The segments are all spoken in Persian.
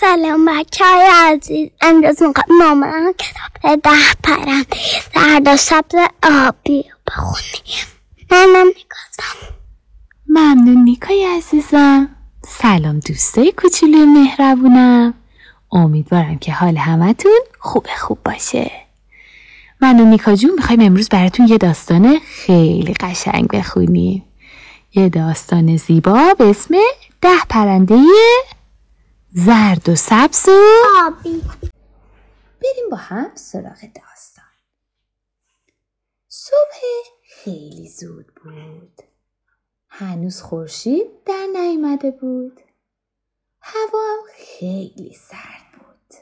سلام بچه های عزیز. امروز می‌خوام مامانم کتاب ده پرنده زرد و سبز آبی رو بخونیم. منم نیکازم ممنون نیکای عزیزم. سلام دوستای کوچولوی مهربونم. امیدوارم که حال همتون خوب خوب باشه. من و نیکا جون می‌خوایم امروز براتون یه داستان خیلی قشنگ بخونیم. یه داستان زیبا به اسم ده پرنده زرد و سبز و آبی. بریم با هم سراغ داستان. صبح خیلی زود بود. هنوز خورشید در نیامده بود. هوا خیلی سرد بود.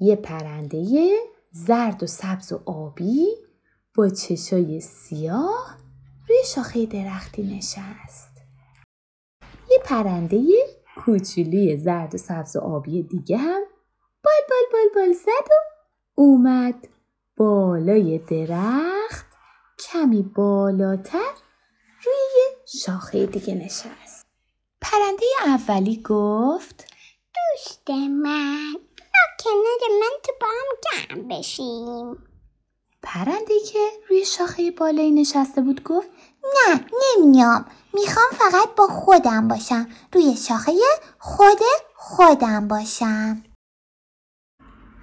یه پرنده زرد و سبز و آبی با چشای سیاه روی شاخه درختی نشست. یه پرنده کوچولی زرد و سبز و آبی دیگه هم بال بال بال بال زد و اومد بالای درخت. کمی بالاتر روی شاخه دیگه نشست. پرنده اولی گفت دوست من کنار من تو با هم گرم بشیم. پرنده که روی شاخه بالایی نشسته بود گفت نه نمیام. می‌خوام فقط با خودم باشم. روی شاخه خود خودم باشم.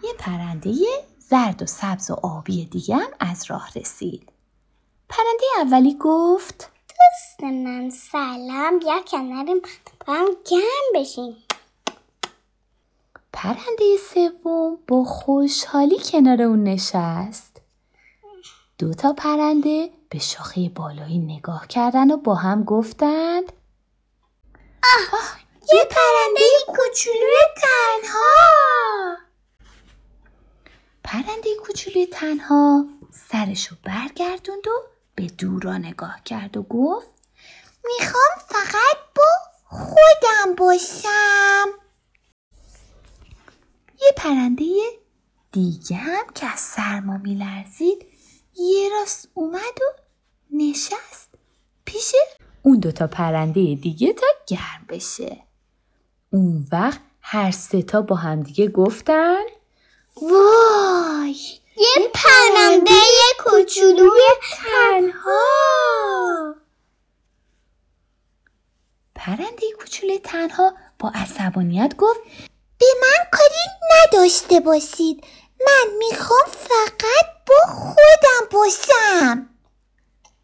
یه پرنده زرد و سبز و آبی دیگه هم از راه رسید. پرنده اولی گفت دوست من سلام. بیا کنارم. با هم گرم بشیم پرنده سوم با خوشحالی کنار اون نشست. دو تا پرنده به شاخه بالایی نگاه کردن و با هم گفتند یه پرنده کوچولو تنها. پرنده کوچولی تنها سرشو برگردوند و به دورا نگاه کرد و گفت می‌خوام فقط با خودم باشم. یه پرنده دیگه هم که از سرما میلرزید یه راست اومد و نشست پیش اون دوتا پرنده دیگه تا گرم بشه. اون وقت هر ستا با همدیگه گفتن وای یه پرنده کوچولوی تنها. پرنده کوچول تنها با عصبانیت گفت به من کاری نداشته باشید. من می‌خوام فقط با خودم باشم.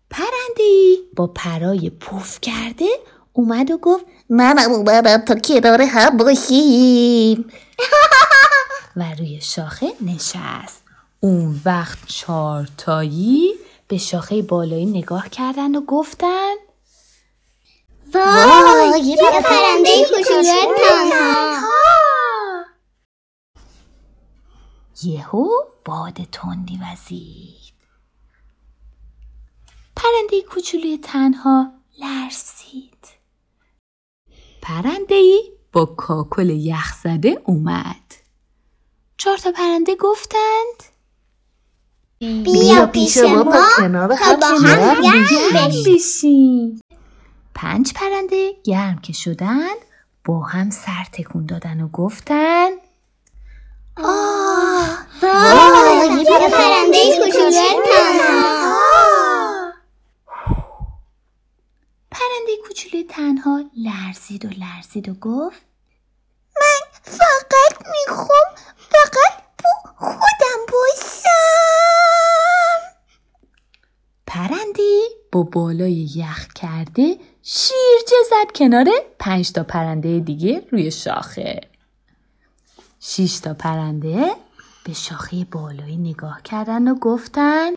پرنده ای با پرای پف کرده اومد و گفت منم اومدم تا کنار هم باشیم. و روی شاخه نشست. اون وقت چارتایی به شاخه بالایی نگاه کردن و گفتن وای یه پرنده کوچولوی تنها. یهو باد تندی وزید. پرنده کوچولوی تنها لرزید. پرنده ای با کاکل یخ زده اومد. چهار تا پرنده گفتند بیا پیش ما کنار تا با هم گرم بشیم. پنج پرنده گرم که شدن با هم سر تکون دادن و گفتن آه وای یه پرنده کوچولوی تنها پرنده تنها لرزید و لرزید و گفت فقط می‌خوام فقط با خودم باشم پرنده با بالای یخ کرده شیرجه زد کنار پنج تا پرنده دیگه روی شاخه شیش تا پرنده به شاخه بالایی نگاه کردن و گفتن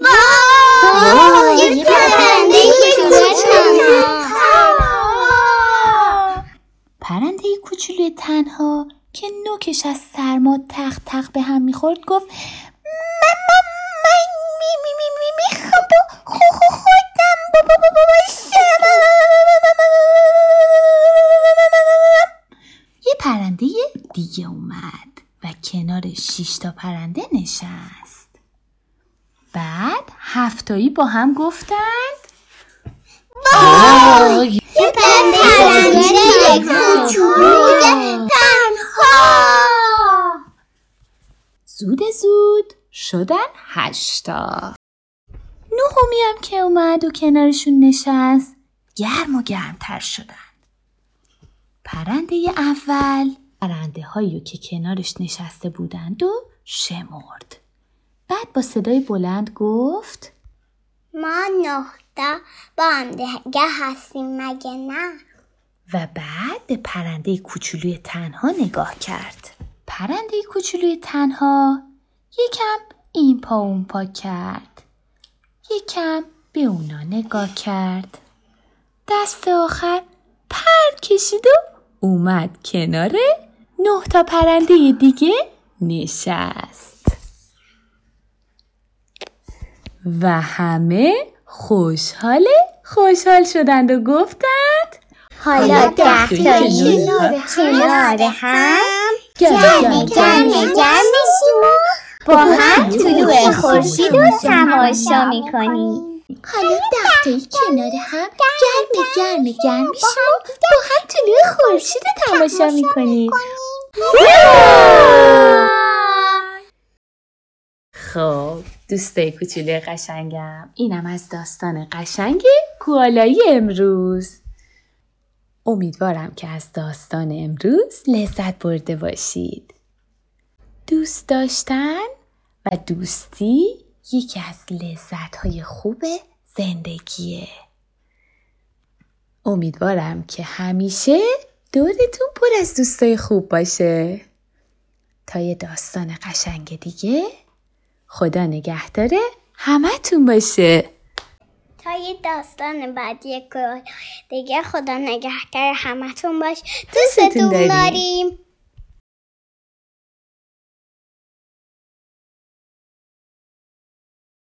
وای! یه پرنده کوچولوی تنها. پرنده کوچولوی تنها که نوکش از سرما تق تق به هم می‌خورد گفت من می می می می تا پرنده نشست. بعد هفتایی با هم گفتند وای! یه پرنده یک تنها. زود زود شدن هشتا. نهمی هم که اومد و کنارشون نشست. گرم و گرمتر شدن. پرنده اول پرنده هایی که کنارش نشسته بودند و شمرد. بعد با صدای بلند گفت ما نهتا با هم هستیم مگه نه؟ و بعد به پرنده کوچولوی تنها نگاه کرد. پرنده کوچولوی تنها یکم این پا اون پا کرد. یکم به اونا نگاه کرد. دست آخر پر کشید و اومد کنار نه تا پرنده دیگه نشست. و همه خوشحال خوشحال شدند و گفتند حالا ده تایی کنار هم. گرمه گرمه گرمشیم با هم طلوع خورشید رو تماشا می‌کنیم. حالا ده تایی کنار هم گرم گرم گرم میشیم. با هم طلوع خورشید رو تماشا می‌کنیم. خب دوستای کوچولوی قشنگم. اینم از داستان قشنگ کوالایی امروز. امیدوارم که از داستان امروز لذت برده باشید. دوست داشتن و دوستی یکی از لذتهای خوب زندگیه. امیدوارم که همیشه دورتون پر از دوستای خوب باشه. تا یه داستان قشنگ دیگه خدا نگهداره همتون باشه. تا یه داستان بعدی دیگه خدا نگهدار همتون باش. دوستتون داریم. داریم.